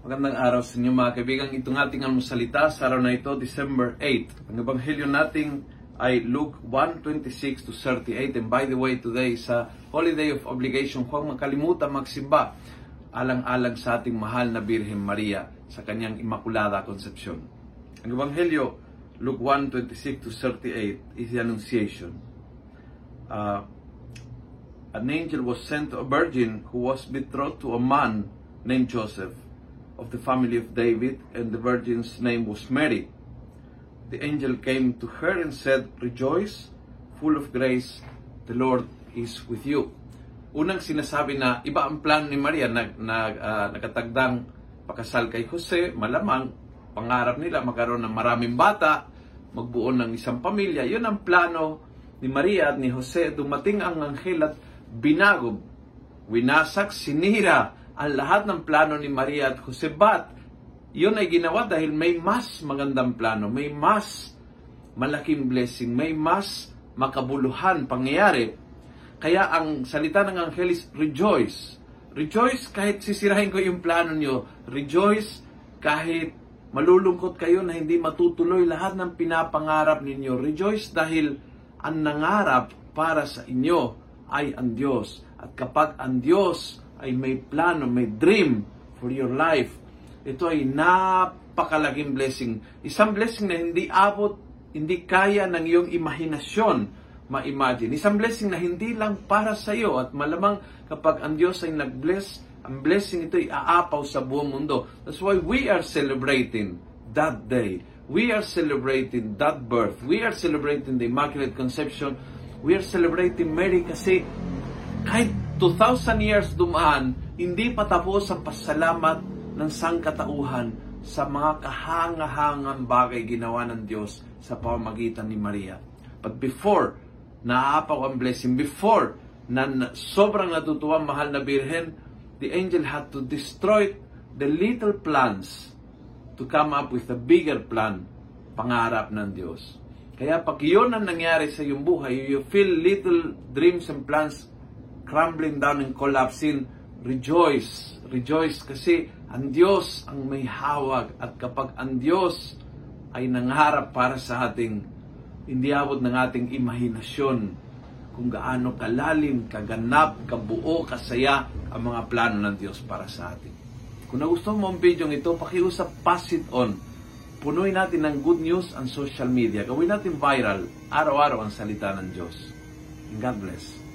Magandang araw sa inyo mga kaibigan. Itong ating almusalita sa araw na ito, December 8. Ang ebanghelyo natin ay Luke 1:26 to 38. And by the way, today sa holiday of obligation, huwag makalimutan magsimba alang-alang sa ating mahal na Birhen Maria sa kanyang Immaculada Concepcion. Ang ebanghelyo, Luke 1:26 to 38 is the Annunciation. Uh, an angel was sent to a virgin who was betrothed to a man named Joseph of the family of David, and the virgin's name was Mary. The angel came to her and said, Rejoice, full of grace, the Lord is with you. Unang sinasabi na iba ang plan ni Maria na, na uh, nakatagdang pakasal kay Jose, malamang pangarap nila magkaroon ng maraming bata, magbuo ng isang pamilya. Yun ang plano ni Maria at ni Jose. Dumating ang anghel at binagob, winasak, sinira ang lahat ng plano ni Maria at Jose. But, yun ay ginawa dahil may mas magandang plano, may mas malaking blessing, may mas makabuluhan pangyayari. Kaya ang salita ng anghel is rejoice. Rejoice kahit sisirahin ko yung plano nyo. Rejoice kahit malulungkot kayo na hindi matutuloy lahat ng pinapangarap ninyo. Rejoice dahil ang nangarap para sa inyo ay ang Diyos. At kapag ang Diyos ay may plano, may dream for your life. Ito ay napakalaking blessing. Isang blessing na hindi abot, hindi kaya ng iyong imahinasyon ma-imagine. Isang blessing na hindi lang para sa iyo at malamang kapag ang Diyos ay nag-bless, ang blessing ito ay aapaw sa buong mundo. That's why we are celebrating that day. We are celebrating that birth. We are celebrating the Immaculate Conception. We are celebrating Mary kasi kahit 2,000 years dumaan, hindi pa tapos ang pasalamat ng sangkatauhan sa mga kahangahangang bagay ginawa ng Diyos sa pamamagitan ni Maria. But before naapaw ang blessing, before na sobrang natutuwa mahal na Birhen, the angel had to destroy the little plans to come up with a bigger plan, pangarap ng Diyos. Kaya pag yun ang nangyari sa iyong buhay, you feel little dreams and plans crumbling down and collapsing, rejoice. Rejoice kasi ang Diyos ang may hawag at kapag ang Diyos ay nangarap para sa ating hindi abot ng ating imahinasyon kung gaano kalalim, kaganap, kabuo, kasaya ang mga plano ng Diyos para sa atin. Kung nagustuhan mo ang video ito, pakiusap, pass it on. Punuin natin ng good news ang social media. Gawin natin viral, araw-araw ang salita ng Diyos. And God bless.